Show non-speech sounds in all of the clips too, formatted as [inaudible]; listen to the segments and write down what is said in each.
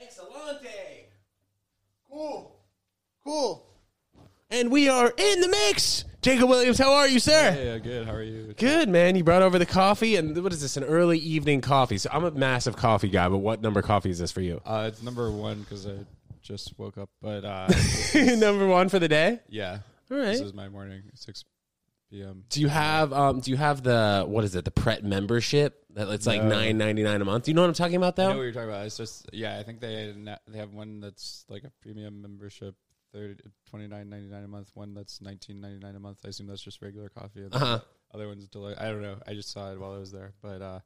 Excelente. Cool. Cool. And we are in the mix. Jacob Williams, how are you, sir? Hey, good. How are you? Good, man. You brought over the coffee, and what is this? An early evening coffee. So I'm a massive coffee guy, but what number coffee is this for you? Uh, it's number one because I just woke up. But uh, [laughs] number one for the day. yeah, All right. this is my morning, six p.m. Do you have um? Do you have the what is it? The Pret membership that it's like No. nine ninety nine a month. Do you know what I'm talking about, I know though? what you're talking about. It's just yeah. I think they they have one that's like a premium membership. 30, 29.99 a month. One that's 19.99 a month. I assume that's just regular coffee. And Uh-huh. other one's deli- I don't know. I just saw it while I was there. But uh,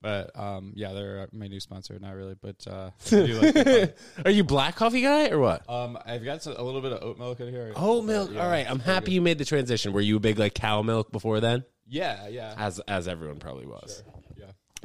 but um, yeah, they're my new sponsor. Not really, but uh, I do like their coffee. [laughs] Are you black coffee guy or what? Um, I've got some, a little bit of oat milk in here. Oat milk. Yeah, All right. I'm it's very happy good. you made the transition. Were you a big like cow milk before then? Yeah, yeah. As as everyone probably was.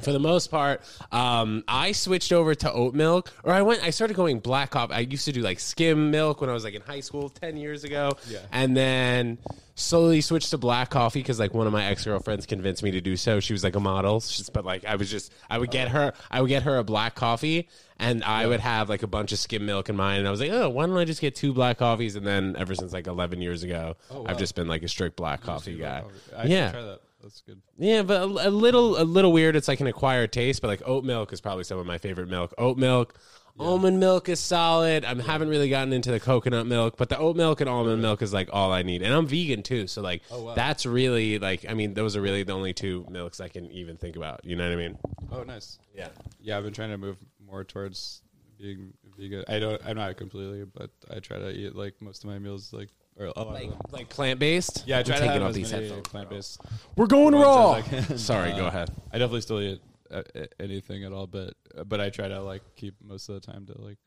For the most part, um, I switched over to oat milk, or I went. I started going black coffee. I used to do like skim milk when I was like in high school ten years ago, Yeah. and then slowly switched to black coffee because like one of my ex girlfriends convinced me to do so. She was like a model, She's, but like I was just I would get her I would get her a black coffee, and I would have like a bunch of skim milk in mine, and I was like, oh, why don't I just get two black coffees? And then ever since like eleven years ago, Oh, wow. I've just been like a strict black coffee guy. I should Yeah. That's good. Yeah, but a, a little a little weird. It's like an acquired taste, but like oat milk is probably some of my favorite milk. Oat milk, almond milk is solid. I haven't really gotten into the coconut milk, but the oat milk and almond milk is like all I need. And I'm vegan too, so like Oh, wow. that's really like I mean those are really the only two milks I can even think about. You know what I mean? Oh, nice. Yeah. Yeah, I've been trying to move more towards being vegan. I don't. I'm not completely, but I try to eat like most of my meals like or a lot Like of them. like plant based. Yeah, I try to taking have off these headphones. plant-based. We're going raw. [laughs] [laughs] Sorry, go Uh, ahead. I definitely still eat uh, uh, anything at all, but but I try to like keep most of the time to like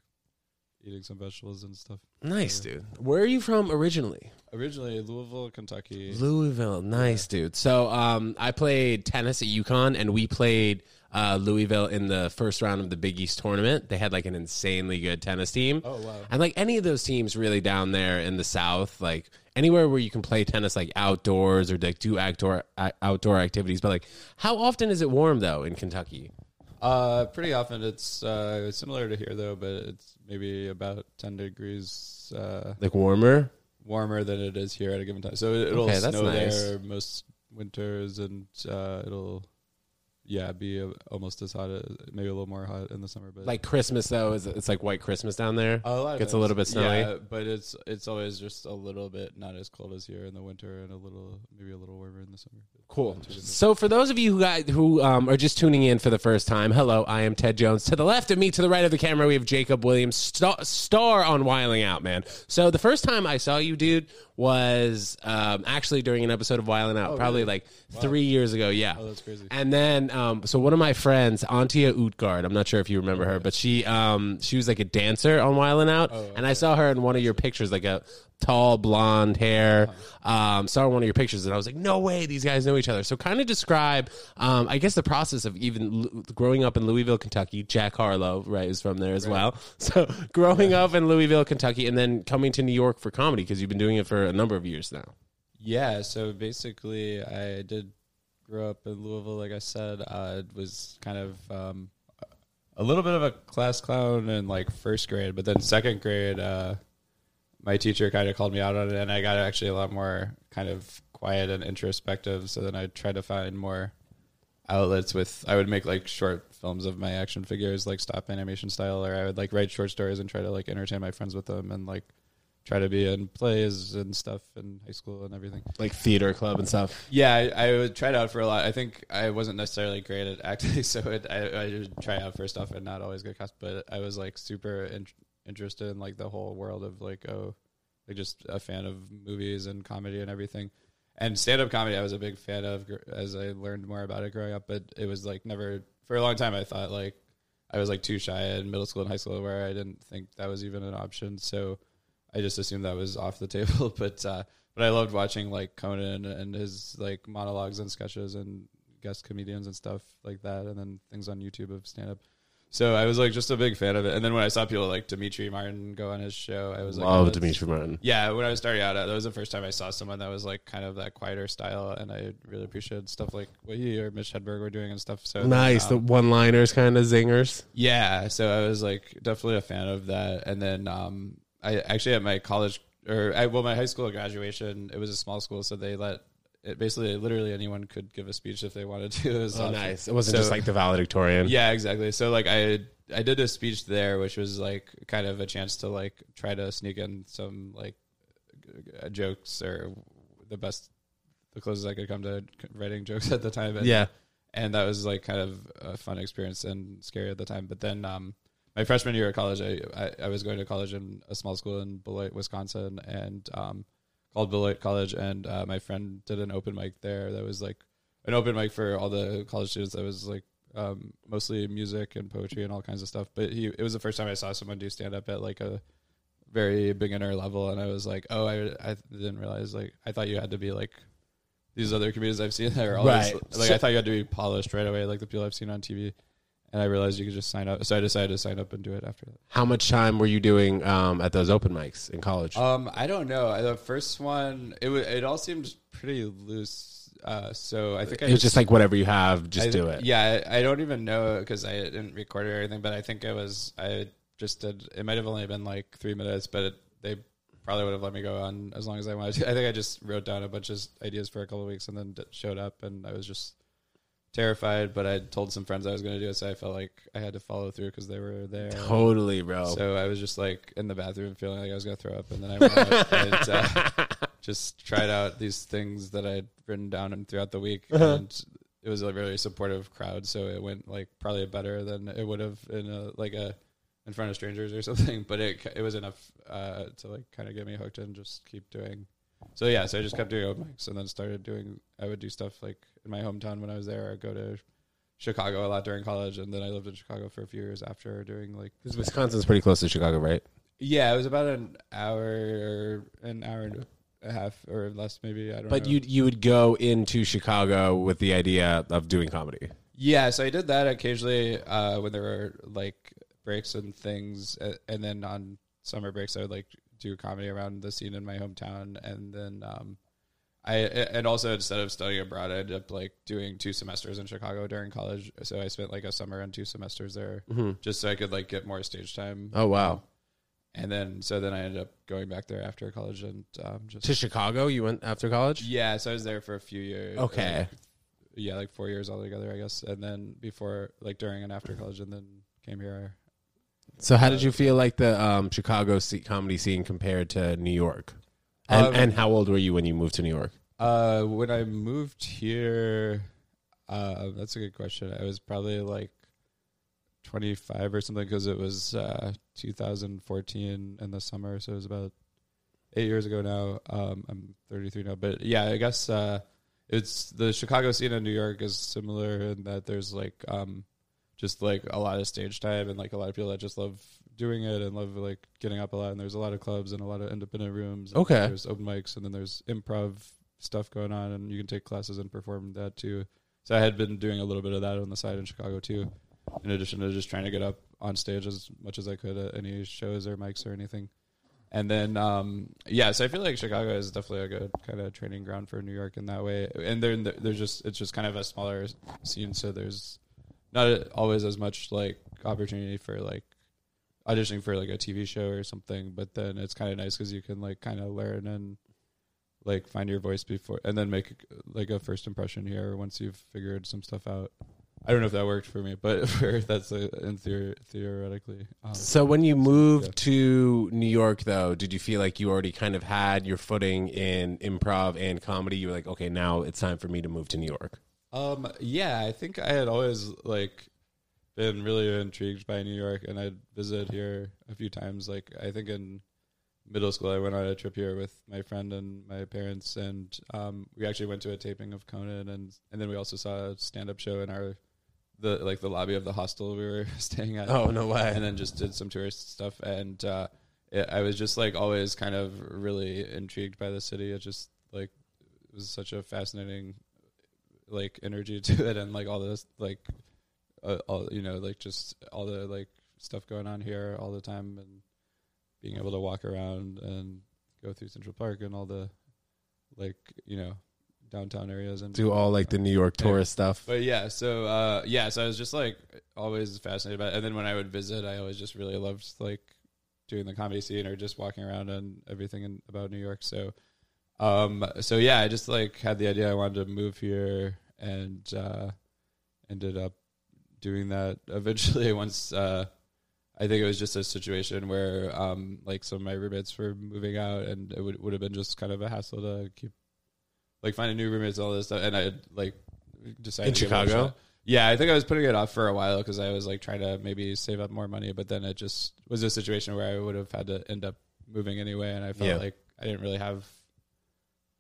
eating some vegetables and stuff. Nice, dude. Where are you from originally? Originally, Louisville, Kentucky. Louisville, nice dude. So um, I played tennis at UConn, and we played uh, Louisville in the first round of the Big East tournament. They had like an insanely good tennis team. Oh wow. And like any of those teams really down there in the South, like anywhere where you can play tennis like outdoors or like do outdoor outdoor activities. But like, how often is it warm though in Kentucky? Uh, pretty often it's uh, similar to here though, but it's maybe about ten degrees uh, Like warmer? warmer than it is here at a given time. So it'll Okay, snow nice. there most winters, and uh, it'll yeah be uh, almost as hot, as, maybe a little more hot in the summer. But Like Christmas though, is it's like white Christmas down there? a lot gets a little bit snowy. Yeah, but it's it's always just a little bit not as cold as here in the winter, and a little maybe a little warmer in the summer. Cool. So, for those of you who got, who um, are just tuning in for the first time, hello, I am Ted Jones. To the left of me, to the right of the camera, we have Jacob Williams, star, star on Wild 'N Out, man. So, the first time I saw you, dude, was um, actually during an episode of Wild 'N Out, Oh, probably really? like three years ago. Yeah. Oh, that's crazy. And then, um, so one of my friends, Antia Utgard, I'm not sure if you remember her, but she, um, she was like a dancer on Wild Out, Oh, and I saw her in one of your pictures, like a tall blonde hair. Um, saw her in one of your pictures, and I was like, no way, these guys know each other. So, kind of describe, um, I guess, the process of even l- growing up in Louisville, Kentucky. Jack Harlow, right, is from there as well. [laughs] So, growing up in Louisville, Kentucky, and then coming to New York for comedy because you've been doing it for a number of years now. Yeah, so basically, I did grow up in Louisville. Like I said, it was kind of um, a little bit of a class clown in like first grade, but then second grade, uh, my teacher kind of called me out on it, and I got actually a lot more kind of quiet and introspective. So then I tried to find more outlets with. I would make like short films of my action figures, like stop animation style, or I would like write short stories and try to like entertain my friends with them, and like try to be in plays and stuff in high school and everything. Like theater club and stuff. Yeah, I, I would try it out for a lot. I think I wasn't necessarily great at acting, [laughs] so it, I, I would try out for stuff and not always get cast. But I was like super in, interested in like the whole world of like oh, like just a fan of movies and comedy and everything. And stand up comedy, I was a big fan of as I learned more about it growing up. But it was like never for a long time. I thought like I was like too shy in middle school and high school where I didn't think that was even an option. So I just assumed that was [laughs] off the table. [laughs] But uh, but I loved watching like Conan and his like monologues and sketches and guest comedians and stuff like that, and then things on YouTube of stand up. So I was like just a big fan of it. And then when I saw people like Demetri Martin go on his show, I was like, Love oh, Demetri Martin. Yeah, when I was starting out, that was the first time I saw someone that was like kind of that quieter style, and I really appreciated stuff like what he or Mitch Hedberg were doing and stuff. So Nice. the um, one liners kind of zingers. yeah, so I was like definitely a fan of that. And then um, I actually at my college or I, well, my high school graduation, it was a small school, so they let it basically literally anyone could give a speech if they wanted to. [laughs] It was Oh, awesome. nice. It wasn't So- just like the valedictorian. Yeah, exactly. So like I I did a speech there, which was like kind of a chance to like try to sneak in some like uh, jokes or the best, the closest I could come to writing jokes at the time. And, Yeah. and that was like kind of a fun experience and scary at the time. But then um, my freshman year of college, I, I I was going to college in a small school in Beloit, Wisconsin, and um, called Beloit College, and uh, my friend did an open mic there that was like an open mic for all the college students that was like um, mostly music and poetry and all kinds of stuff. But he it was the first time I saw someone do stand up at like a very beginner level, and I was like, oh, I I didn't realize like I thought you had to be like these other comedians I've seen [laughs] that are always Right. like So- I thought you had to be polished right away, like the people I've seen on TV. And I realized you could just sign up, so I decided to sign up and do it after that. How much time were you doing um, at those open mics in college? Um, I don't know. The first one, it wa it all seemed pretty loose. Uh, so I think I it was just like whatever you have, just I- do it. Yeah, I, I don't even know because I didn't record it or anything. But I think it was I just did. It might have only been like three minutes, but it, they probably would have let me go on as long as I wanted to. I think I just wrote down a bunch of ideas for a couple of weeks and then d- showed up, and I was just terrified. But I told some friends I was going to do it, so I felt like I had to follow through because they were there. Totally, bro. So I was just like in the bathroom feeling like I was gonna throw up, and then I went out [laughs] and uh, just tried out these things that I'd written down and throughout the week, and it was a really supportive crowd. So it went like probably better than it would have in a like a in front of strangers or [laughs] something. But it it was enough uh, to like kind of get me hooked and just keep doing. So yeah, so I just kept doing open mics and then started doing. I would do stuff like in my hometown when I was there. I'd go to Chicago a lot during college, and then I lived in Chicago for a few years after doing like 'Cause Wisconsin's pretty close to Chicago, right? yeah, it was about an hour or an hour and a half or less, maybe. I don't know. But you you would go into Chicago with the idea of doing comedy. yeah, so I did that occasionally uh, when there were like breaks and things, and then on summer breaks, I would like do comedy around the scene in my hometown, and then um, I and also instead of studying abroad, I ended up like doing two semesters in Chicago during college. So I spent like a summer and two semesters there, just so I could like get more stage time. Oh wow. And then so then I ended up going back there after college and um, just To Chicago, you went after college? Yeah, so I was there for a few years. Okay. Like, yeah, like four years altogether, I guess. And then before, like during and after college, and then came here. So how did you feel like the um, Chicago comedy scene compared to New York? And, Um, and how old were you when you moved to New York? Uh, when I moved here, uh, that's a good question. I was probably like 25 or something because it was uh, 2014 in the summer. So it was about eight years ago now. Um, I'm 33 now. But yeah, I guess uh, it's the Chicago scene in New York is similar in that there's like um, just like a lot of stage time and like a lot of people that just love doing it and love like getting up a lot. And there's a lot of clubs and a lot of independent rooms. Okay. There's open mics and then there's improv stuff going on and you can take classes and perform that too. So I had been doing a little bit of that on the side in Chicago too, in addition to just trying to get up on stage as much as I could at any shows or mics or anything. And then, um, yeah, so I feel like Chicago is definitely a good kind of training ground for New York in that way. And they're, there's just, it's just kind of a smaller scene. So there's not always as much like opportunity for like auditioning for like a TV show or something. But then it's kind of nice because you can like kind of learn and like find your voice before and then make like a first impression here once you've figured some stuff out. I don't know if that worked for me, but [laughs] for, that's uh, in theory, theoretically. Um, So when you moved yeah. to New York, though, did you feel like you already kind of had your footing in improv and comedy? You were like, okay, now it's time for me to move to New York. Um, yeah, I think I had always like been really intrigued by New York, and I'd visited here a few times. Like I think in middle school, I went on a trip here with my friend and my parents, and um, we actually went to a taping of Conan, and and then we also saw a stand up show in our the like the lobby of the hostel we were [laughs] staying at. Oh, no way. And then just did some tourist stuff, and uh, it, I was just like always kind of really intrigued by the city. It just like it was such a fascinating like energy [laughs] to it and like all this like uh, all you know, like just all the like stuff going on here all the time, and being able to walk around and go through Central Park and all the like you know downtown areas and Do all like the New York tourist stuff. but yeah, so uh, yeah, so I was just like always fascinated by it. And then when I would visit, I always just really loved like doing the comedy scene or just walking around and everything in, about New York. So, um, so yeah, I just like had the idea I wanted to move here and uh, ended up doing that. [laughs] Eventually, once uh, I think it was just a situation where um, like some of my roommates were moving out, and it would would have been just kind of a hassle to keep like finding new roommates and all this stuff. And I like decided In to give it Chicago? Yeah, I think I was putting it off for a while because I was like trying to maybe save up more money, but then it just was a situation where I would have had to end up moving anyway, and I felt Yeah. like I didn't really have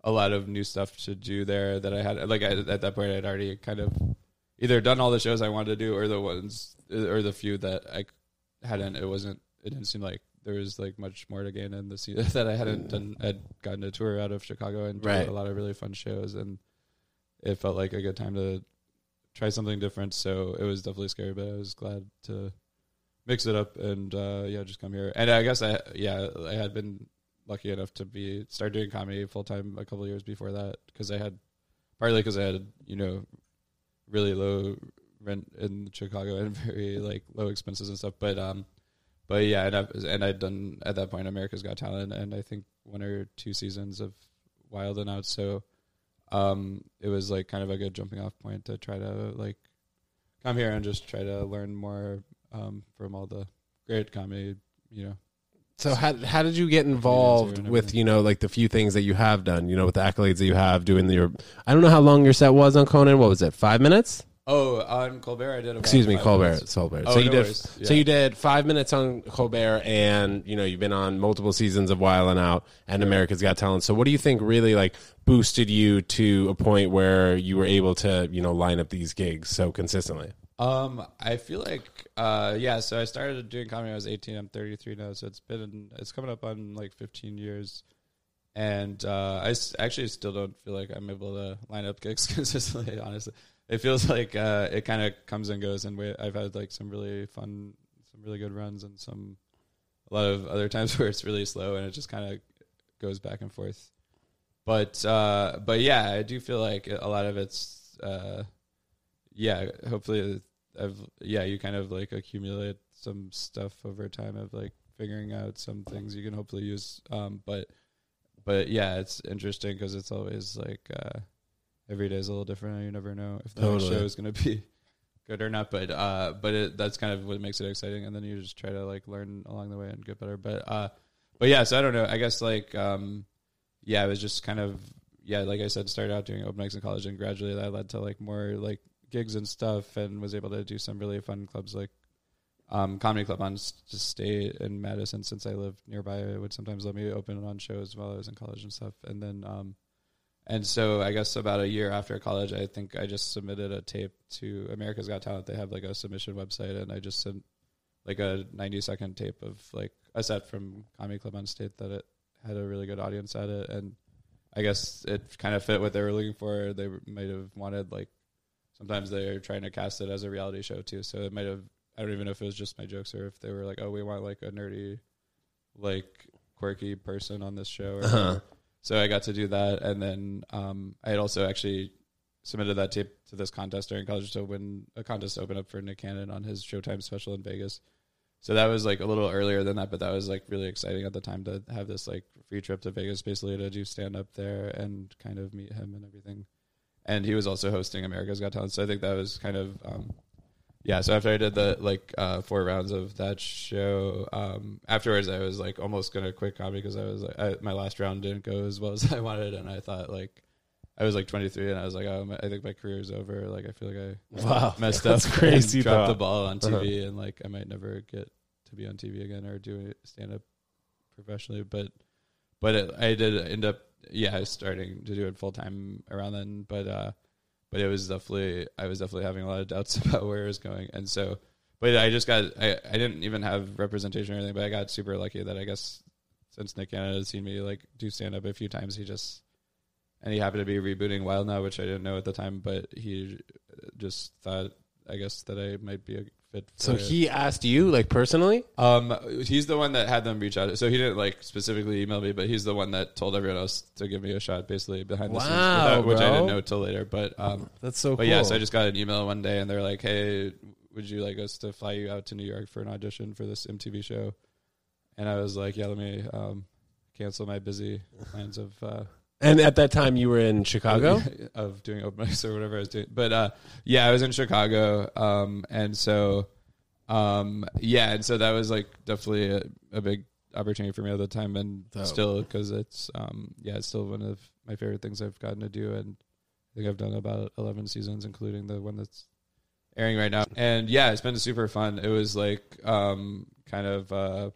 a lot of new stuff to do there that I had. Like I, at that point, I'd already kind of either done all the shows I wanted to do, or the ones, or the few that I hadn't. It wasn't. It didn't seem like there was like much more to gain in the scene [laughs] that I hadn't done. I'd gotten a tour out of Chicago and did Right. a lot of really fun shows, and it felt like a good time to try something different. So it was definitely scary, but I was glad to mix it up and uh, yeah, just come here. And I guess I yeah I had been lucky enough to be start doing comedy full time a couple years before that because I had partly because I had you know really low rent in Chicago and [laughs] very like low expenses and stuff. But um, but yeah, and I and I'd done at that point America's Got Talent and I think one or two seasons of Wild and Out. So um, it was like kind of a good jumping off point to try to like come here and just try to learn more um, from all the great comedy, you know. So how how did you get involved with you know like the few things that you have done? You know, with the accolades that you have doing your. I don't know how long your set was on Conan. What was it? Five minutes? Oh, on Colbert, I did. About Excuse me, five Colbert. minutes. Colbert. Oh, so you no did. worries. So Yeah. you did five minutes on Colbert, and you know you've been on multiple seasons of Wild and Out and America's Got Talent. So what do you think really like boosted you to a point where you were able to you know line up these gigs so consistently? Um, I feel like, uh, yeah. So I started doing comedy. when I was eighteen. I'm 33 now, so it's been it's coming up on like 15 years, and uh, I s- actually still don't feel like I'm able to line up gigs [laughs] consistently. Honestly, it feels like uh, it kind of comes and goes, and we, I've had like some really fun, some really good runs, and some a lot of other [laughs] times where it's really slow, and it just kind of goes back and forth. But uh, but yeah, I do feel like a lot of it's. Uh, yeah, hopefully I've yeah, you kind of like accumulate some stuff over time of like figuring out some things you can hopefully use. Um, but but yeah, it's interesting because it's always like uh, every day is a little different. You never know if the Totally. show is going to be [laughs] good or not. But uh, but it, that's kind of what makes it exciting. And then you just try to like learn along the way and get better. But uh, but yeah, so I don't know. I guess like um, yeah, it was just kind of yeah, like I said, started out doing open mics in college, and gradually that led to like more like gigs and stuff, and was able to do some really fun clubs like um, comedy club on State in Madison. Since I lived nearby, it would sometimes let me open on shows while I was in college and stuff. And then um, and so I guess about a year after college, I think I just submitted a tape to America's Got Talent. They have like a submission website, and I just sent like a 90 second tape of like a set from Comedy Club on State that it had a really good audience at it, and I guess it kind of fit what they were looking for. They might have wanted like sometimes they're trying to cast it as a reality show too, so it might have. I don't even know if it was just my jokes or if they were like, oh, we want like a nerdy, like quirky person on this show. Uh-huh. So I got to do that, and then um, I had also actually submitted that tape to this contest during college to win a contest open up for Nick Cannon on his Showtime special in Vegas. So that was like a little earlier than that, but that was like really exciting at the time to have this like free trip to Vegas, basically to do stand up there and kind of meet him and everything. And he was also hosting America's Got Talent, so I think that was kind of um, yeah. So after I did the like uh, four rounds of that show, um, afterwards I was like almost gonna quit comedy because I was like I, my last round didn't go as well [laughs] as I wanted, and I thought like I was like 23, and I was like, oh, my- I think my career's over. Like I feel like I [laughs] Wow, messed up, crazy. dropped the ball on Uh-huh. TV, and like I might never get to be on TV again or do stand up professionally. But but it, I did end up yeah I was starting to do it full time around then. But uh, but it was definitely I was definitely having a lot of doubts [laughs] about where it was going, and so. But I just got I, I didn't even have representation or anything, but I got super lucky that I guess since Nick Cannon had seen me like do stand up a few times, he just and he happened to be rebooting Wild now, which I didn't know at the time, but he just thought I guess that I might be a fit. For So it. he asked you like personally? Um, he's the one that had them reach out. So he didn't like specifically email me, but he's the one that told everyone else to give me a shot, basically behind the scenes, without- which I didn't know till later. But um, That's so cool. but yeah, so I just got an email one day, and they're like, "Hey, would you like us to fly you out to New York for an audition for this MTV show?" And I was like, "Yeah, let me um, cancel my busy plans of." Uh, and at that time you were in Chicago? [laughs] of doing open mics or whatever I was doing. But uh, yeah, I was in Chicago, um, and so um, yeah, and so that was like definitely a, a big opportunity for me at the time, and Dope. still because it's um, yeah, it's still one of my favorite things I've gotten to do, and I think I've done about eleven seasons, including the one that's airing right now. And yeah, it's been super fun. It was like um, kind of uh,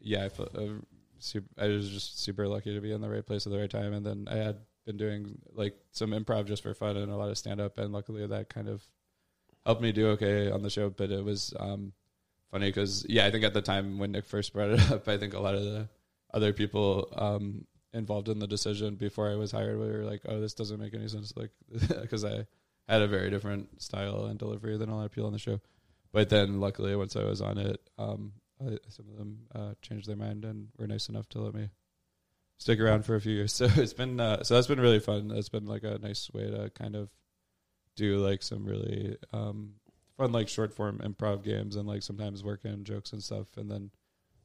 yeah, I, felt, uh, super, I was just super lucky to be in the right place at the right time, and then I had been doing like some improv just for fun and a lot of stand up, and luckily that kind of helped me do okay on the show. But it was um, funny because yeah, I think at the time when Nick first brought it [laughs] up, I think a lot of the other people um, involved in the decision before I was hired were like, "Oh, this doesn't make any sense," like [laughs] because I had a very different style and delivery than a lot of people on the show. But then, luckily, once I was on it, um, I, some of them uh, changed their mind and were nice enough to let me stick around for a few years. [laughs] So it's been uh, so that's been really fun. It's been like a nice way to kind of do like some really um, fun like short form improv games and like sometimes work in jokes and stuff, and then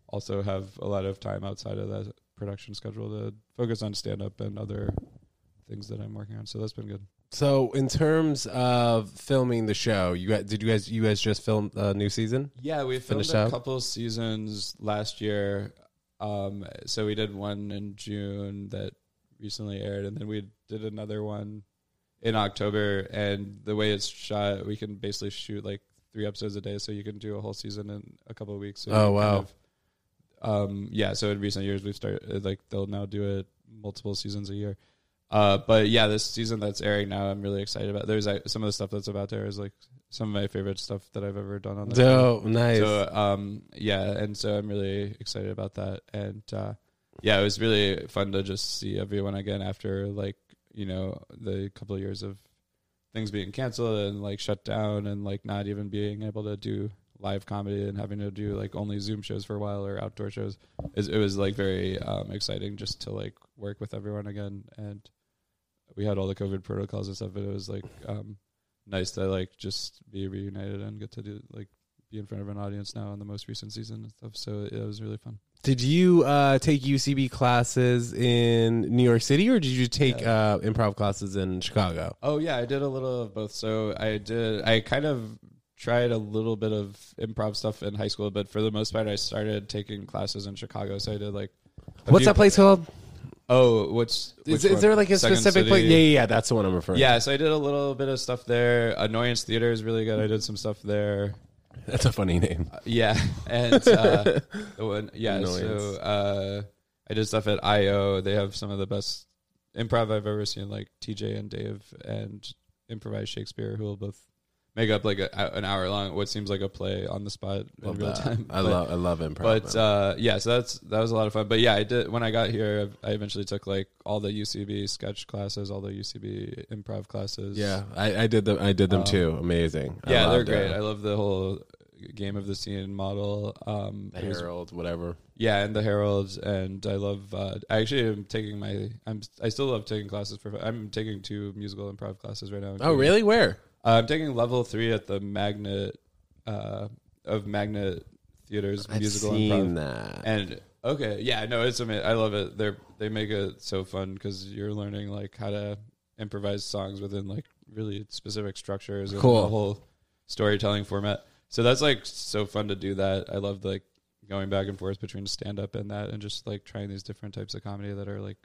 also have a lot of time outside of that production schedule to focus on stand up and other things that I'm working on. So that's been good. So in terms of filming the show, you guys, did you guys you guys just film a new season? Yeah, we filmed Finished a up? couple seasons last year. Um, so we did one in June that recently aired, and then we did another one in October. And the way it's shot, we can basically shoot like three episodes a day, so you can do a whole season in a couple of weeks. So Oh, you wow. of- um, yeah. So in recent years, we've started like they'll now do it multiple seasons a year. Uh, but yeah, this season that's airing now, I'm really excited about. There's like, some of the stuff that's about air is like some of my favorite stuff that I've ever done on the show. Nice. So um yeah, and so I'm really excited about that. And uh yeah, it was really fun to just see everyone again after like, you know, the couple of years of things being canceled and like shut down and like not even being able to do live comedy and having to do like only Zoom shows for a while or outdoor shows. It, it was like very um exciting just to like work with everyone again and we had all the COVID protocols and stuff, but it was like um nice to like just be reunited and get to do like be in front of an audience now in the most recent season and stuff. So it was really fun. Did you uh, take UCB classes in New York City, or did you take uh, improv classes in Chicago? Oh yeah, I did a little of both. So I did. I kind of tried a little bit of improv stuff in high school, but for the most part, I started taking classes in Chicago. So I did like. What's few- that place called? Oh, what's Is, is there like a Second specific City. place? Yeah, yeah, yeah, that's the one I'm referring. To. Yeah, so I did a little bit of stuff there. Annoyance Theater is really good. I did some stuff there. that's a funny name. Uh, yeah, and uh, [laughs] the one, yeah. So uh, I did stuff at IO. They have some of the best improv I've ever seen, like TJ and Dave and improvised Shakespeare, who will both make up like a, an hour long, what seems like a play on the spot Love in real that. time. I But- love, I love improv. But uh, yeah, so that's that was a lot of fun. But yeah, I did when I got here. I eventually took like all the UCB sketch classes, all the UCB improv classes. yeah, I, I did them. I did them um, too. Amazing. Yeah, they're great. it. I love the whole game of the scene model. Um, the it was- Herald, whatever. yeah, and the Heralds, and I love. Uh, I actually am taking my. I'm. I still love taking classes for. I'm taking two musical improv classes right now. Oh, really? Where? Uh, I'm taking level three at the Magnet uh, of Magnet Theater's I've musical seen improv. that. And okay, yeah, no, it's amazing. I love it. They're they make it so fun because you're learning like how to improvise songs within like really specific structures and Cool. the whole storytelling format. So that's like so fun to do that. I love like going back and forth between stand up and that and just like trying these different types of comedy that are like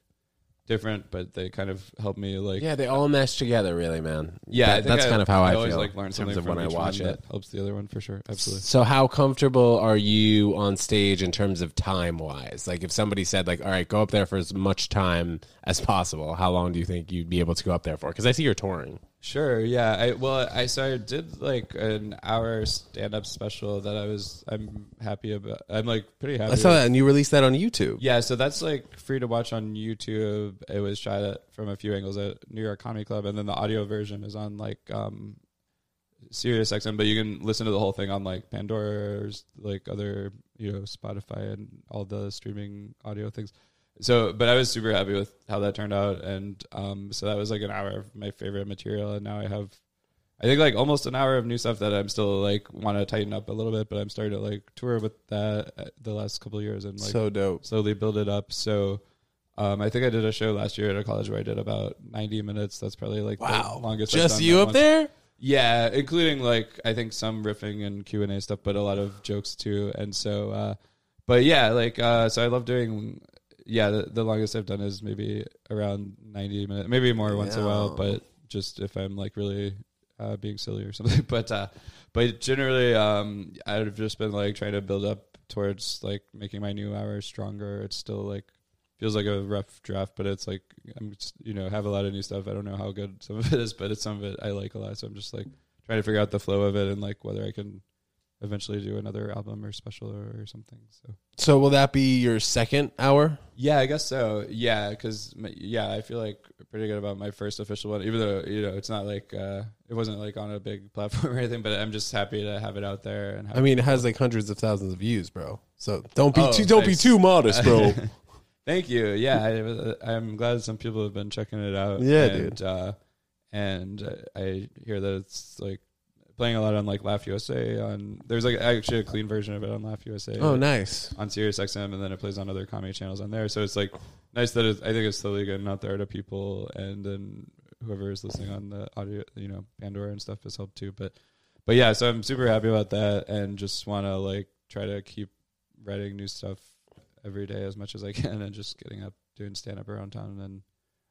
different but they kind of help me like yeah, they all mesh together, really, man. yeah, That- I think that's kind of how I, always feel like learn in something terms of from when I each watch one it. that helps the other one for sure. Absolutely. So, how comfortable are you on stage in terms of time wise? Like, if somebody said, like, all right, go up there for as much time as possible, how long do you think you'd be able to go up there for? Because I see you're touring. Sure. Yeah. I well, I so I did like an hour stand up special that I was I'm happy about. I'm like pretty happy. I saw that, and you released that on YouTube. Yeah, so that's like free to watch on YouTube. It was shot at, from a few angles at New York Comedy Club, and then the audio version is on like um, Sirius XM, but you can listen to the whole thing on like Pandora's, like other you know Spotify and all the streaming audio things. So, but I was super happy with how that turned out, and um, so that was like an hour of my favorite material, and now I have, I think like almost an hour of new stuff that I'm still like want to tighten up a little bit, but I'm starting to like tour with that uh, the last couple of years and like so dope. slowly build it up. So. Um, I think I did a show last year at a college where I did about 90 minutes. That's probably like Wow. the longest. Just you up once. there? Yeah, including like I think some riffing and Q and A stuff, but a lot of jokes too. And so, uh, but yeah, like uh, so I love doing. Yeah, the, the longest I've done is maybe around ninety minutes, maybe more once in a while. But just if I'm like really uh, being silly or something. [laughs] But uh, but generally, um, I've just been like trying to build up towards like making my new hours stronger. It's still like feels like a rough draft, but it's like I'm just, you know have a lot of new stuff. I don't know how good [laughs] some of it is, but it's some of it I like a lot. So I'm just like trying to figure out the flow of it and like whether I can eventually do another album or special or, or something. So So will that be your second hour? yeah, I guess so. Yeah, because yeah, I feel like pretty good about my first official one, even though you know it's not like uh, it wasn't like on a big [laughs] platform or anything. But I'm just happy to have it out there and I mean, it has like hundreds of thousands of views, bro. So don't be Oh, too don't be too modest, bro. [laughs] Thank you. Yeah, I, I'm glad some people have been checking it out. Yeah, and, dude. Uh, and uh, I hear that it's like playing a lot on like Laugh USA. On there's like actually a clean version of it on Laugh USA. oh, nice. On Sirius XM, and then it plays on other comedy channels on there. So it's like nice that it's, I think it's slowly getting out there to people, and then whoever is listening on the audio, you know, Pandora and stuff has helped too. But but yeah, so I'm super happy about that, and just want to like try to keep writing new stuff every day as much as I can, and just getting up doing stand up around town, and then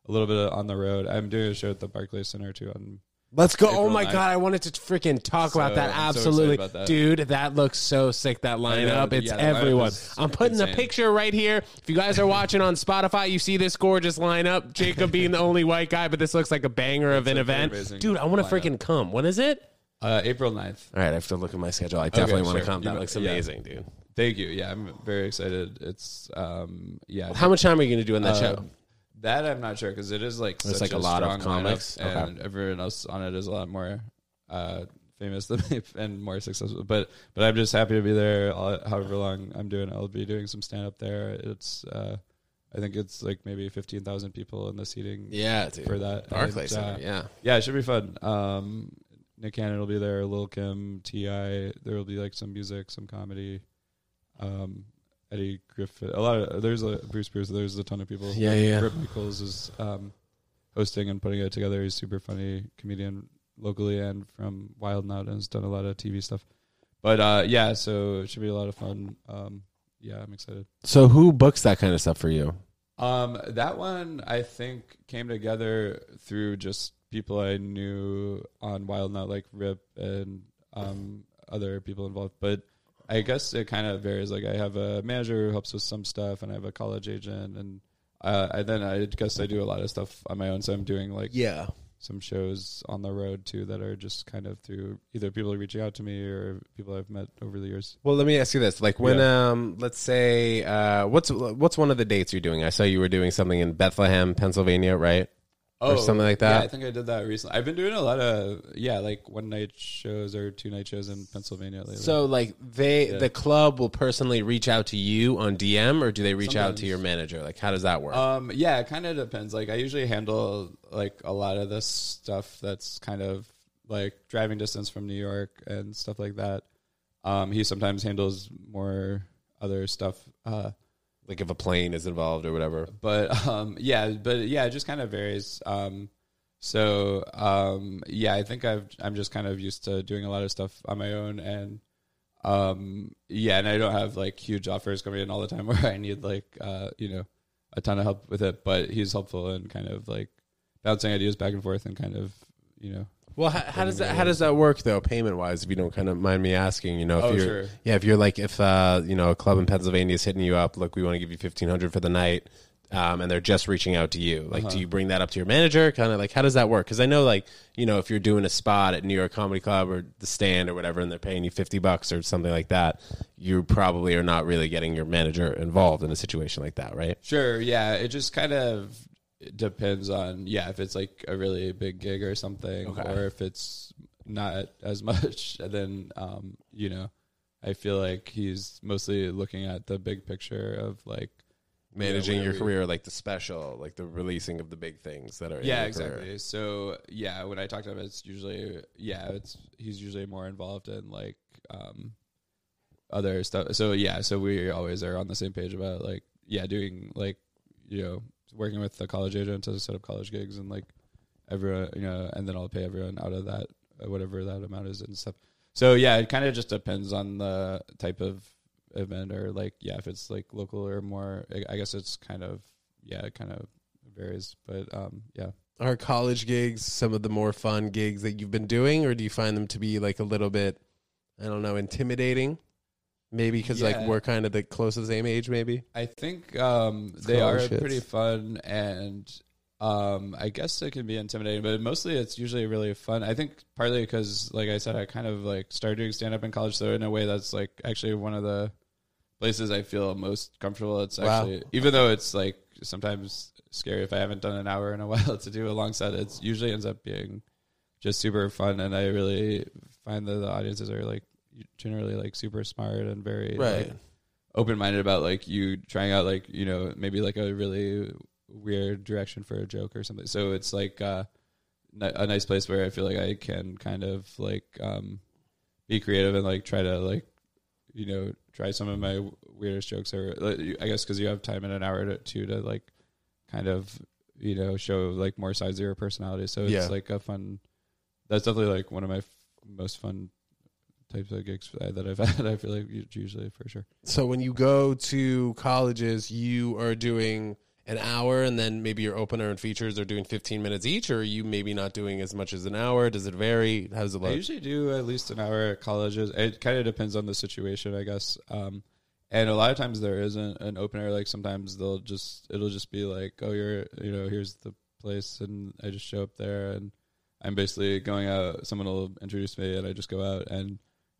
a little bit on the road. I'm doing a show at the Barclays Center too on Let's go. April oh my 9th. god, I wanted to freaking talk So, about that. I'm so Absolutely. about that. Dude, that looks so sick that lineup. It's yeah, the lineup everyone. is I'm putting a insane. picture right here. If you guys are watching on Spotify, you see this gorgeous lineup. Jacob being the only white guy, but this looks like a banger of an event. amazing Dude, I want to lineup. freaking come. When is it? uh, April 9th. All right, I have to look at my schedule. I definitely want to sure. come. You That know- looks yeah. amazing, dude. Thank you. Yeah, I'm very excited. It's um yeah. How much time are you going to do in that Uh, show? That I'm not sure because it is like It's such like a lot of strong lineup, comics. Okay. and everyone else on it is a lot more uh, famous than me [laughs] and more successful. But but I'm just happy to be there. I'll- However long I'm doing, I'll be doing some stand up there. It's uh, I think it's like maybe fifteen thousand people in the seating Yeah, dude. for that Barclays And, uh, yeah. yeah, it should be fun. Um, Nick Cannon will be there. Lil Kim, Ti. There will be like some music, some comedy. Um, Eddie Griffin. A lot of there's a Bruce Bruce. There's a ton of people. Yeah, yeah. Rip Micheals is um, hosting and putting it together. He's super funny comedian locally and from Wild Now and has done a lot of TV stuff. But uh, yeah, so it should be a lot of fun. Um, yeah, I'm excited. So who books that kind of stuff for you? Um, that one I think came together through just people I knew on Wild Not like Rip and um other people involved. But I guess it kind of varies. Like I have a manager who helps with some stuff, and I have a college agent, and uh, I then I guess I do a lot of stuff on my own. So I'm doing like Yeah. some shows on the road too that are just kind of through either people reaching out to me or people I've met over the years. Well, let me ask you this: like when, um, let's say, uh, what's what's one of the dates you're doing? I saw you were doing something in Bethlehem, Pennsylvania, right? Or something like that? Oh, Yeah, I think I did that recently. I've been doing a lot of yeah, like one night shows or two night shows in Pennsylvania lately. So, like, they Yeah. the club will personally reach out to you on DM, or do they reach out to your manager? Like, how does that work? um, yeah, it kind of depends. Like I usually handle like a lot of this stuff that's kind of like driving distance from New York and stuff like that. Um, he sometimes handles more other stuff. Uh, like, if a plane is involved or whatever. but um yeah but yeah it just kind of varies um so um yeah i think i've i'm just kind of used to doing a lot of stuff on my own and um yeah and i don't have like huge offers coming in all the time [laughs] where i need like uh you know a ton of help with it but he's helpful and kind of like bouncing ideas back and forth and kind of you know Well, how, how does that how does that work though, payment wise? If you don't kind of mind me asking, you know, if Oh, you're sure. yeah, if you're like if uh, you know a club in Pennsylvania is hitting you up, look, we want to give you fifteen hundred for the night. Um, and they're just reaching out to you. Like, Uh-huh. do you bring that up to your manager? Kind of like, how does that work? Because I know, like, you know, if you're doing a spot at New York Comedy Club or the Stand or whatever, and they're paying you fifty bucks or something like that, you probably are not really getting your manager involved in a situation like that, right? Sure, yeah. It just kind of depends on yeah, if it's like a really big gig or something, Okay. or if it's not as [laughs] much. Then um, you know, I feel like he's mostly looking at the big picture of like Managing Yeah, your whatever. career, like the special, like the releasing of the big things that are. yeah your exactly career. so yeah when i talk to him it's usually yeah it's he's usually more involved in like um other stuff so yeah so we always are on the same page about like yeah doing like you know working with the college agent to set up college gigs and like everyone you know and then i'll pay everyone out of that uh, whatever that amount is and stuff so yeah it kind of just depends on the type of event or like yeah if it's like local or more i guess it's kind of yeah it kind of varies but um yeah Are college gigs some of the more fun gigs that you've been doing, or do you find them to be like a little bit, I don't know, intimidating? Maybe because Yeah. like we're kind of the close to the same age, maybe. I think um, they are Scholarships. pretty fun, and um, I guess it can be intimidating, but mostly it's usually really fun. I think partly because, like I said, I kind of like started doing stand up in college, so in a way, that's like actually one of the places I feel most comfortable. It's Wow. actually, even though it's like sometimes scary if I haven't done an hour in a [laughs] while to do a long set, it usually ends up being just super fun, and I really find that the audiences are like generally like super smart and very like, open minded about like you trying out like you know maybe like a really weird direction for a joke or something. So it's like uh, ni- a nice place where I feel like I can kind of like um, be creative and like try to like you know try some of my weirdest jokes or like, I guess because you have time in an hour to two to like kind of you know show like more sides of your personality. So it's Yeah. like a fun. That's definitely like one of my f- most fun types of gigs that that I've [laughs] had. I feel like usually for sure. So when you go to colleges, you are doing an hour, and then maybe your opener and features are doing fifteen minutes each, or are you maybe not doing as much as an hour? Does it vary? How does it look I usually do at least an hour at colleges. It kind of depends on the situation, I guess. Um, and a lot of times there isn't an opener. Like sometimes they'll just it'll just be like, oh, you're you know here's the place, and I just show up there, and I'm basically going out. Someone will introduce me, and I just go out, and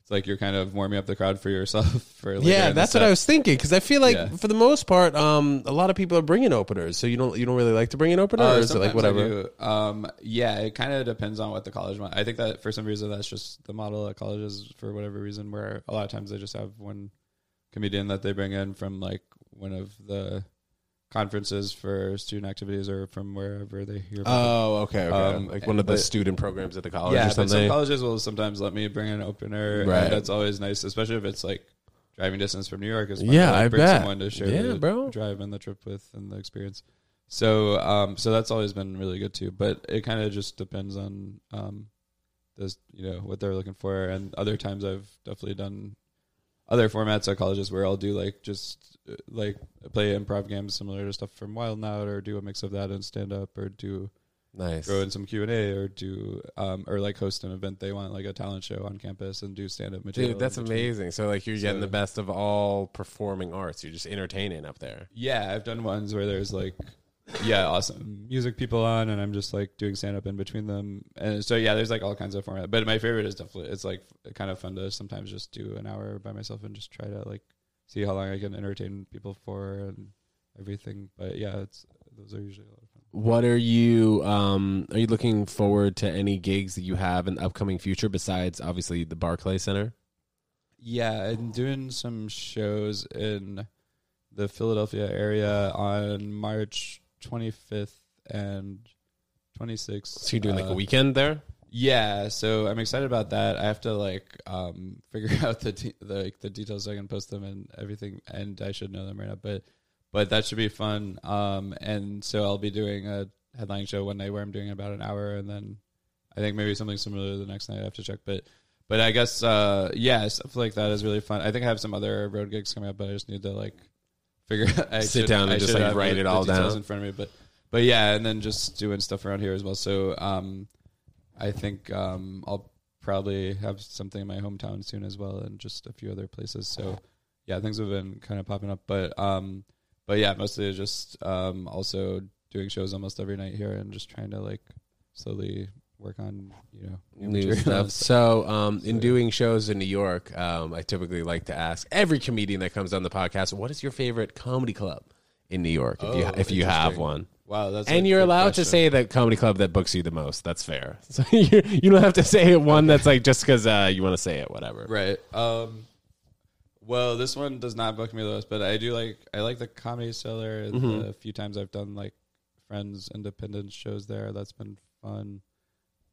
it's like you're kind of warming up the crowd for yourself. [laughs] For yeah, that's what set. I was thinking because I feel like Yeah. for the most part, um, a lot of people are bringing openers. So you don't you don't really like to bring an opener, Uh, or is it like whatever? Um, yeah, it kind of depends on what the college want. I think that for some reason that's just the model at colleges for whatever reason. Where a lot of times they just have one comedian that they bring in from like one of the conferences for student activities or from wherever they hear. about. Oh, okay, okay. Um, like one of the but- student programs at the college yeah, or but some something. colleges will sometimes let me bring an opener. Right. and that's always nice, especially if it's like driving distance from New York. Fun Yeah, I bring bet. someone to share Yeah, the bro. drive and the trip with and the experience. So, um, so that's always been really good too. But it kind of just depends on, um, this you know what they're looking for. And other times I've definitely done other formats at colleges where I'll do like just like play improv games similar to stuff from Wild Now or do a mix of that and stand up or do nice. throw in some Q and A or do um or like host an event they want like a talent show on campus and do stand up material. Dude, that's amazing. So like you're getting the best of all performing arts. You're just entertaining up there. Yeah, I've done ones where there's like yeah, awesome music people on and I'm just like doing stand up in between them. And so yeah, there's like all kinds of format. But my favorite is definitely it's like kind of fun to sometimes just do an hour by myself and just try to like see how long I can entertain people for and everything. But yeah, it's those are usually a lot of fun. What are you um are you looking forward to any gigs that you have in the upcoming future besides obviously the Barclay Center? Yeah, I'm doing some shows in the Philadelphia area on March 25th and 26th. So you're doing like Uh, a weekend there? Yeah, so I'm excited about that. I have to like um [laughs] figure out the de- the, like, the details so I can post them and everything, and I should know them right now. But but that should be fun. Um, and so I'll be doing a headline show one night where I'm doing about an hour, and then I think maybe something similar the next night. I have to check, but but I guess uh yeah, stuff like that is really fun. I think I have some other road gigs coming up, but I just need to like figure out. [laughs] I Sit should- down and I just, like, write the- it all down. in front of me. But but yeah, and then just doing stuff around here as well. So um, I think um, I'll probably have something in my hometown soon as well, and just a few other places. So yeah, things have been kind of popping up, but um, but yeah, mostly just um, also doing shows almost every night here, and just trying to like slowly work on you know New stuff. [laughs] So, um, in So- doing shows in New York, um, I typically like to ask every comedian that comes on the podcast, "What is your favorite comedy club in New York?" If you Oh, if you have one, Wow, that's And you're allowed to say the comedy club that books you the most. That's fair. [laughs] So you, you don't have to say it one that's like just because uh, you want to say it, whatever. Right. Um, well, this one does not book me the most, but I do like I like the Comedy Cellar. Mm-hmm. The few times I've done like Friends Independent shows there, that's been fun.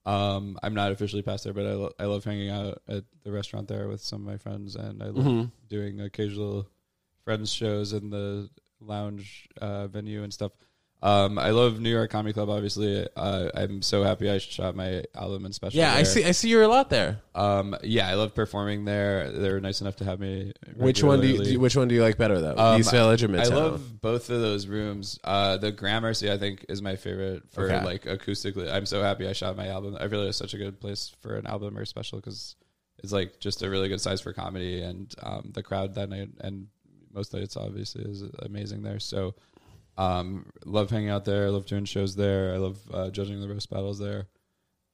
Um, I'm not officially past there, but I, lo- I love hanging out at the restaurant there with some of my friends, and I love Mm-hmm. doing occasional friends shows in the lounge uh, venue and stuff. Um, I love New York Comedy Club. Obviously, uh, I'm so happy I shot my album and special. Yeah, I see. I see you're a lot there. Um, yeah, I love performing there. They were nice enough to have me. Which one do you, do you? Which one do you like better though? Um, East Village or Midtown? I love both of those rooms. Uh, the Gramercy, I think, is my favorite for Okay. like acoustically. I'm so happy I shot my album. I feel like it's such a good place for an album or special because it's like just a really good size for comedy, and um, the crowd that night and most nights obviously is amazing there. So, um, love hanging out there. I love doing shows there. I love uh, judging the roast battles there.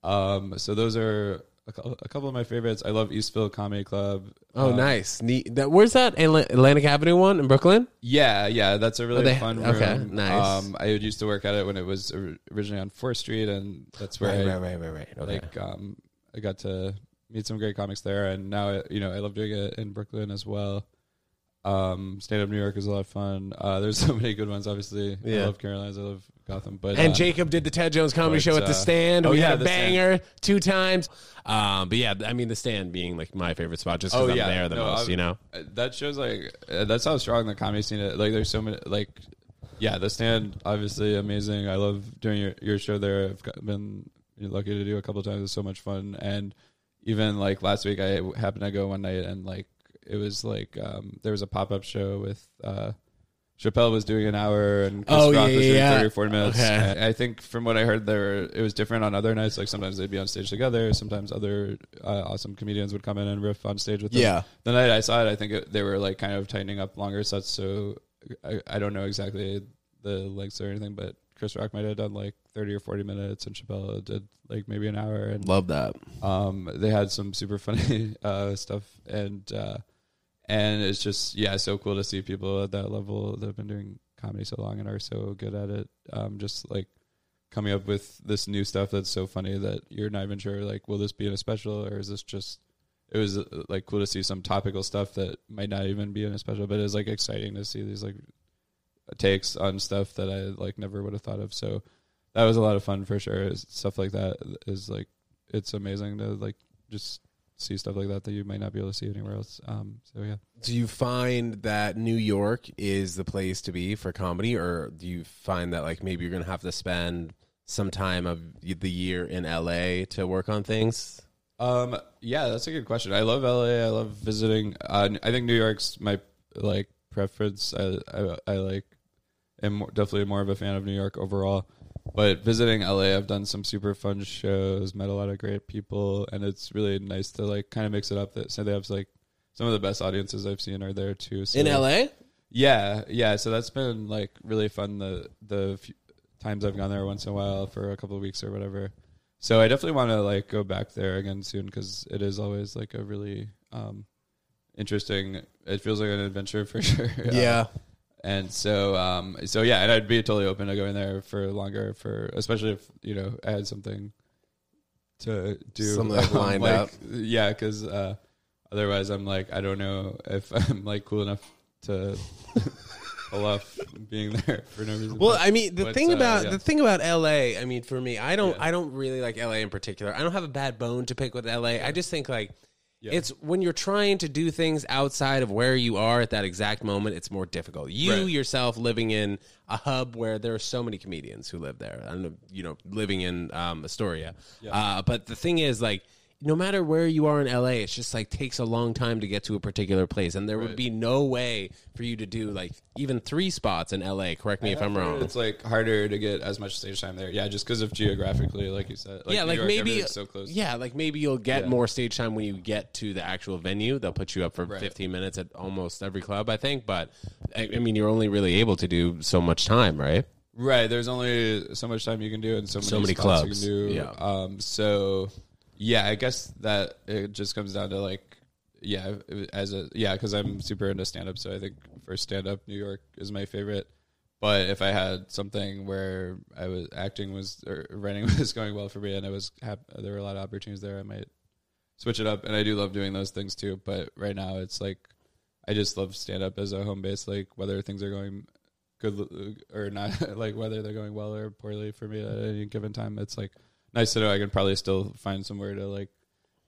Um, so those are a, a couple of my favorites. I love Eastville Comedy Club. Oh, Um, nice. Neat. That, where's that Atla- Atlantic Avenue one in Brooklyn? Yeah, yeah, that's a really Oh, they- fun room. okay, nice. Um, I used to work at it when it was originally on Fourth Street, and that's where I, right, right, right. Okay. like um, I got to meet some great comics there, and now I, you know I love doing it in Brooklyn as well. Um, State of New York is a lot of fun. Uh, there's [laughs] so many good ones. Obviously, Yeah. I love Caroline's. I love Gotham, but and uh, Jacob did the Ted Jones comedy but, show at the uh, stand. oh, we yeah, had a The Stand. banger two times. Um, but yeah, I mean the stand being like my favorite spot just because Oh, I'm yeah. there the No, most. I'm- You know. Uh, that shows like uh, that's how strong the comedy scene is. Like there's so many like yeah, the stand obviously amazing. I love doing your, your show there. I've got, been lucky to do a couple times. It's so much fun. And even like last week, I happened to go one night and like it was like um, there was a pop up show with uh, Chappelle was doing an hour and Chris Oh, Rock yeah, was doing yeah. thirty or forty minutes. Okay. I think from what I heard, there it was different on other nights. Like sometimes they'd be on stage together. Sometimes other uh, awesome comedians would come in and riff on stage with them Yeah. the night I saw it, I think it, they were like kind of tightening up longer sets. So I, I don't know exactly the lengths or anything, but Chris Rock might have done like thirty or forty minutes, and Chappelle did like maybe an hour. And Love that. um, they had some super funny [laughs] uh, stuff, and uh, and it's just yeah, so cool to see people at that level that have been doing comedy so long and are so good at it. Um, just like coming up with this new stuff that's so funny that you're not even sure like will this be in a special or is this just it was uh, like cool to see some topical stuff that might not even be in a special but it's like exciting to see these like takes on stuff that I like never would have thought of so that was a lot of fun for sure stuff like that is like it's amazing to like just see stuff like that that you might not be able to see anywhere else um so yeah Do you find that New York is the place to be for comedy, or do you find that like maybe you're gonna have to spend some time of the year in LA to work on things? Um, yeah, that's a good question. I love LA. I love visiting. Uh, I think New York's my like preference. I I, I like am more, definitely more of a fan of New York overall. But visiting LA, I've done some super fun shows, met a lot of great people, and it's really nice to like kind of mix it up. That so they have like some of the best audiences I've seen are there too. So, In LA? yeah, yeah. So that's been like really fun. The the times I've gone there once in a while for a couple of weeks or whatever. So I definitely want to like go back there again soon because it is always like a really um, interesting. It feels like an adventure for [laughs] sure. Yeah. And so, um, so yeah, and I'd be totally open to going there for longer, for especially if you know I had something to do, Something, like, [laughs] lined like, up. Yeah, because uh, otherwise, I'm like, I don't know if [laughs] I'm like cool enough to [laughs] pull off being there for no reason. Well, But- I mean, the but, thing uh, about yeah. the thing about LA, I mean, for me, I don't, Yeah. I don't really like LA in particular. I don't have a bad bone to pick with LA. I just think like Yeah. It's when you're trying to do things outside of where you are at that exact moment, it's more difficult. You Right. yourself living in a hub where there are so many comedians who live there. I don't know, you know, living in um, Astoria. Uh, but the thing is, like, no matter where you are in LA, it's just like takes a long time to get to a particular place, and there would be no way for you to do like even three spots in LA. Correct me if I'm wrong. It's like harder to get as much stage time there. Yeah, just because of geographically, like you said. Like yeah, New like York, maybe so close. Yeah, like maybe you'll get Yeah. more stage time when you get to the actual venue. They'll put you up for Right. 15 minutes at almost every club, I think. But I, I mean, you're only really able to do so much time, right? Right. There's only so much time you can do and so many, So many clubs. You can do. Yeah. Um. So, yeah, I guess that it just comes down to like, yeah, as a yeah, because I'm super into stand up, so I think for stand up, New York is my favorite. But if I had something where I was acting was or writing [laughs] was going well for me, and it was hap- there were a lot of opportunities there, I might switch it up. And I do love doing those things too. But right now, it's like I just love stand up as a home base, like whether things are going good or not, [laughs] like whether they're going well or poorly for me at any given time. It's like nice to know I can probably still find somewhere to like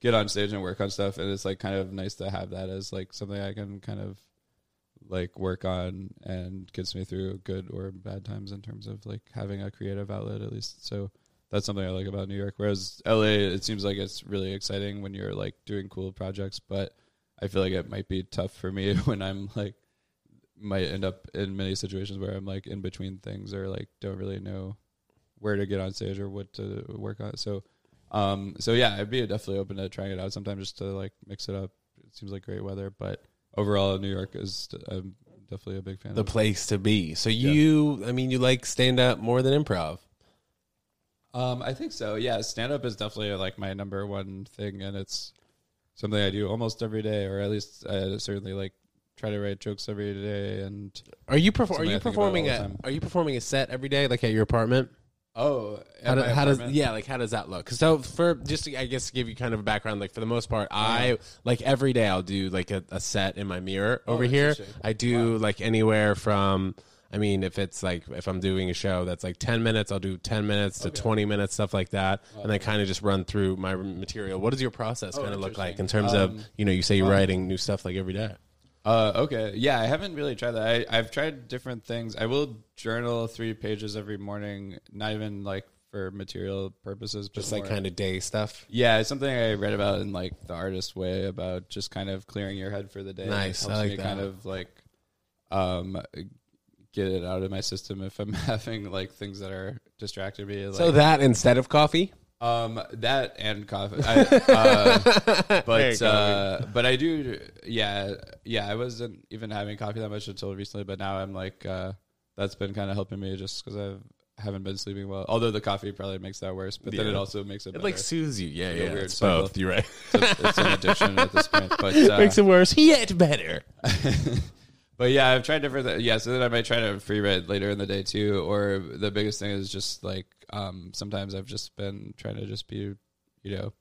get on stage and work on stuff, and it's like kind of nice to have that as like something I can kind of like work on and gets me through good or bad times in terms of like having a creative outlet at least. So that's something I like about New York. Whereas LA, it seems like it's really exciting when you're like doing cool projects, but I feel like it might be tough for me [laughs] when I'm like might end up in many situations where I'm like in between things or like don't really know where to get on stage or what to work on. So um so yeah, I'd be definitely open to trying it out sometime just to like mix it up. It seems like great weather, but overall New York is I'm definitely a big fan The place to be. So you, I mean, you like stand up more than improv. Um, I think so. Yeah, stand up is definitely like my number one thing, and it's something I do almost every day, or at least I certainly like try to write jokes every day. And Are you perfor- are you performing a. Are you performing a set every day, like at your apartment? Oh, How, do, how does yeah, like how does that look? so for just to, I guess to give you kind of a background, like for the most part, I like every day I'll do like a, a set in my mirror over here. I do like anywhere from. I mean, if it's like if I'm doing a show that's like ten minutes, I'll do ten minutes to twenty minutes, stuff like that, and then kind of just run through my material. What does your process kind of look like in terms of you know you say you're writing new stuff like every day? Uh, okay. Yeah, I haven't really tried that. I, I've tried different things. I will journal three pages every morning, not even like for material purposes, Just like kind of day stuff. Yeah, it's something I read about in like the artist way about just kind of clearing your head for the day. Nice, It helps I like me that. kind of like um get it out of my system if I'm [laughs] having like things that are distracting me. Like, So that instead of coffee, um, that and coffee. I, [laughs] uh, but uh, but I do. Yeah, yeah. I wasn't even having coffee that much until recently, but now I'm like uh, that's been kind of helping me just because I haven't been sleeping well. Although the coffee probably makes that worse, but then it also makes it, it better. like soothes you. Yeah, yeah. It's cycle. both. You're right. it's, it's an addiction at this point. [laughs] But uh, Makes it worse yet better. [laughs] but yeah, I've tried different. Th- yeah, so then I might try to free read later in the day too. Or the biggest thing is just like um, sometimes I've just been trying to just be, you know,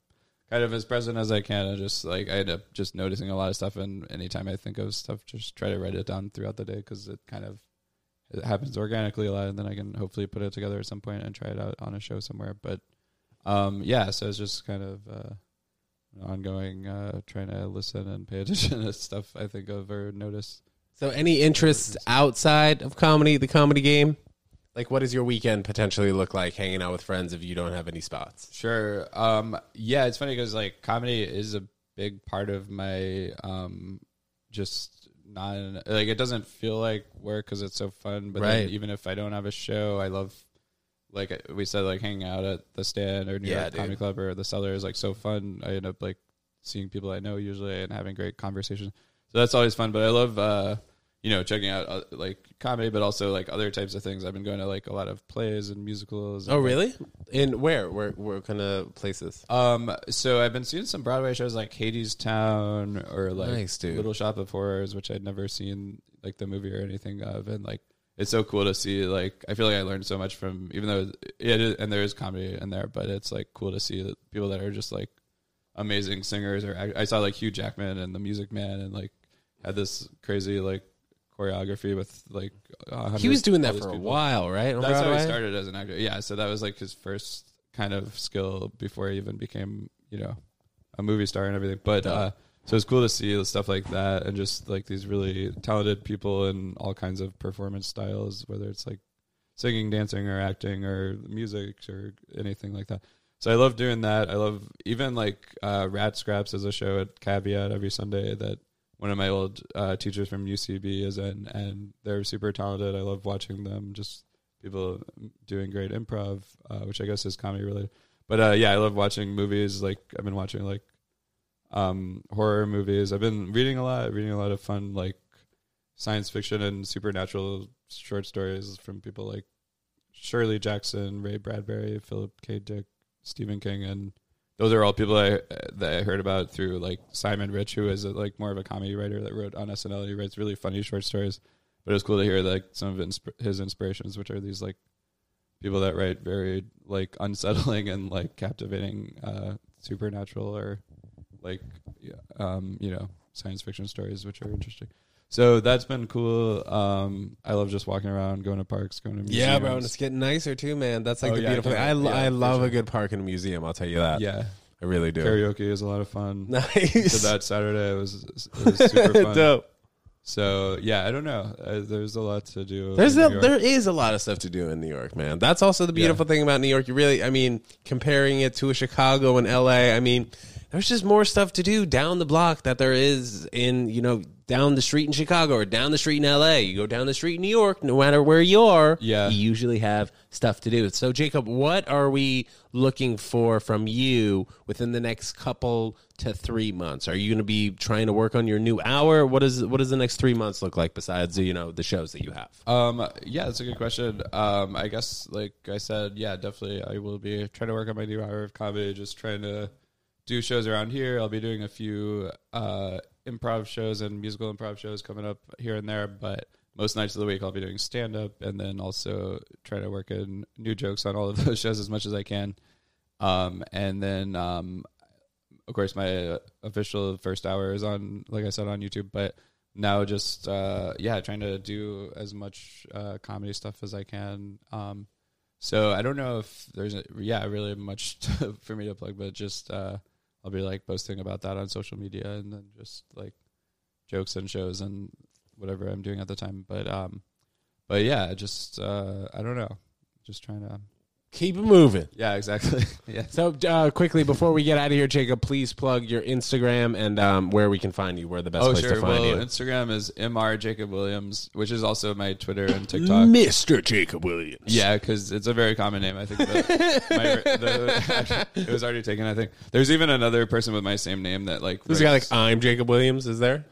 kind of as present as I can, and just like I end up just noticing a lot of stuff. And anytime I think of stuff, just try to write it down throughout the day because it kind of it happens organically a lot, and then I can hopefully put it together at some point and try it out on a show somewhere. But um, yeah, so it's just kind of. Uh, ongoing uh trying to listen and pay [laughs] attention to stuff i think of or notice So, any interests outside of comedy, the comedy game? Like, what does your weekend potentially look like hanging out with friends if you don't have any spots? Sure. Um, yeah, it's funny because like comedy is a big part of my um, just not like it doesn't feel like work because it's so fun. But Right. even if I don't have a show, I love like we said like hanging out at the stand or New Yeah, York dude. Comedy Club or the Cellar is like so fun. I end up like seeing people I know usually and having great conversations. So that's always fun. But I love uh, you know checking out uh, like comedy, but also like other types of things. I've been going to like a lot of plays and musicals. Oh, and, like, really? In where? Where? What kind of places? um, so I've been seeing some Broadway shows like Hadestown or like Nice. Little Shop of Horrors, which I'd never seen like the movie or anything of, and like it's so cool to see. Like I feel like I learned so much from, even though it is, and there is comedy in there, but it's like cool to see that people that are just like amazing singers. Or I, I saw like Hugh Jackman and The Music Man, and like had this crazy like choreography with like. He was doing that for a while, right? On That's how he started as an actor. Yeah, so that was like his first kind of skill before he even became, you know, a movie star and everything. But uh, so it's cool to see stuff like that and just like these really talented people in all kinds of performance styles, whether it's like singing, dancing, or acting, or music, or anything like that. So I love doing that. I love even like uh, Rat Scraps as a show at Caveat every Sunday that one of my old uh, teachers from UCB is in, and they're super talented. I love watching them. Just people doing great improv, uh, which I guess is comedy related. But uh, yeah, I love watching movies. Like I've been watching like um, horror movies. I've been reading a lot, reading a lot of fun like science fiction and supernatural short stories from people like Shirley Jackson, Ray Bradbury, Philip K. Dick, Stephen King, and those are all people I that I heard about through like Simon Rich, who is a, like more of a comedy writer that wrote on SNL. He writes really funny short stories, but it was cool to hear like some of insp- his inspirations, which are these like people that write very like unsettling [laughs] and like captivating uh, supernatural or like um, you know science fiction stories, which are interesting. So that's been cool. Um, I love just walking around, going to parks, going to museums. Yeah, bro, and it's getting nicer too, man. That's like Oh, the yeah, beautiful thing. I. Yeah, I for love sure. a good park and a museum. I'll tell you that. yeah. I really do. Karaoke is a lot of fun. [laughs] Did Nice. that Saturday. It was, it was super [laughs] fun. Dope. So yeah, I don't know. Uh, there's a lot to do. There's in a, York. there is a lot of stuff to do in New York, man. That's also the beautiful thing about New York. You really, I mean, comparing it to a Chicago and L.A. I mean, there's just more stuff to do down the block that there is in you know down the street in Chicago or down the street in L.A. You go down the street in New York, no matter where you are, Yeah. you usually have stuff to do. So, Jacob, what are we looking for from you within the next couple to three months? Are you going to be trying to work on your new hour? What is what does the next three months look like besides you know the shows that you have? Um, yeah, that's a good question. Um, I guess, like I said, yeah, definitely, I will be trying to work on my new hour of comedy. Just trying to do shows around here. I'll be doing a few uh, improv shows and musical improv shows coming up here and there, but most nights of the week I'll be doing stand up and then also trying to work in new jokes on all of [laughs] those shows as much as I can. Um, and then, um, of course, my official first hour is on, like I said, on YouTube, but now just uh yeah trying to do as much uh comedy stuff as i can um so i don't know if there's a, yeah really much [laughs] to, for me to plug but just uh i'll be like posting about that on social media and then just like jokes and shows and whatever i'm doing at the time. But um but yeah just uh i don't know. Just trying to Keep it moving. yeah exactly [laughs] yeah So, uh, quickly before we get out of here, Jacob, please plug your Instagram and um, where we can find you. Where the best oh place sure to find well you. instagram is mr jacob williams which is also my twitter and tiktok Mr. Jacob Williams. Yeah, because it's a very common name. I think the, my, the, [laughs] it was already taken. I think there's even another person with my same name that like. There's a guy like I'm Jacob Williams. Is there?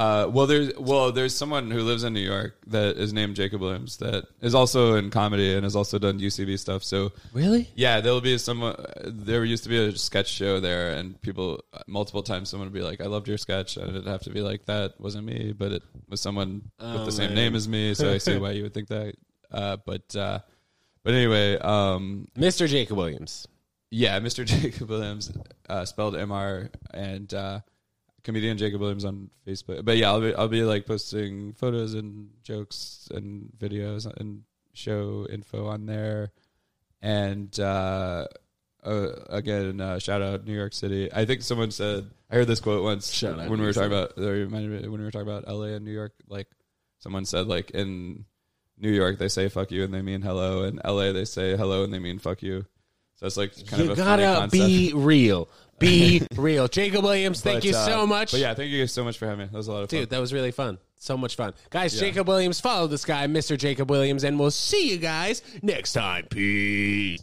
Uh, well, there's well, there's someone who lives in New York that is named Jacob Williams that is also in comedy and has also done UCB stuff. So Really? yeah, there'll be someone. There used to be a sketch show there, and people multiple times someone would be like, "I loved your sketch," and it'd have to be like, "That wasn't me," but it was someone Oh, with the same man. name as me. So I see [laughs] why you would think that. Uh, but uh, but anyway, um, Mr. Jacob Williams. yeah, Mr. [laughs] Jacob Williams, uh, spelled Mr. and uh, comedian Jacob Williams on Facebook. But yeah, I'll be I'll be like posting photos and jokes and videos and show info on there. And uh, uh, again, uh, shout out New York City. I think someone said I heard this quote once Shout out when we were York talking about or it reminded me when we were talking about LA and New York. Like someone said, like in New York they say fuck you and they mean hello, and LA they say hello and they mean fuck you. So it's like kind you of a gotta be [laughs] real. Be [laughs] real. Jacob Williams, thank But, you uh, so much. But yeah, thank you guys so much for having me. That was a lot of fun. Dude, that was really fun. So much fun. Guys, Yeah. Jacob Williams, follow this guy, Mr. Jacob Williams, and we'll see you guys next time. Peace.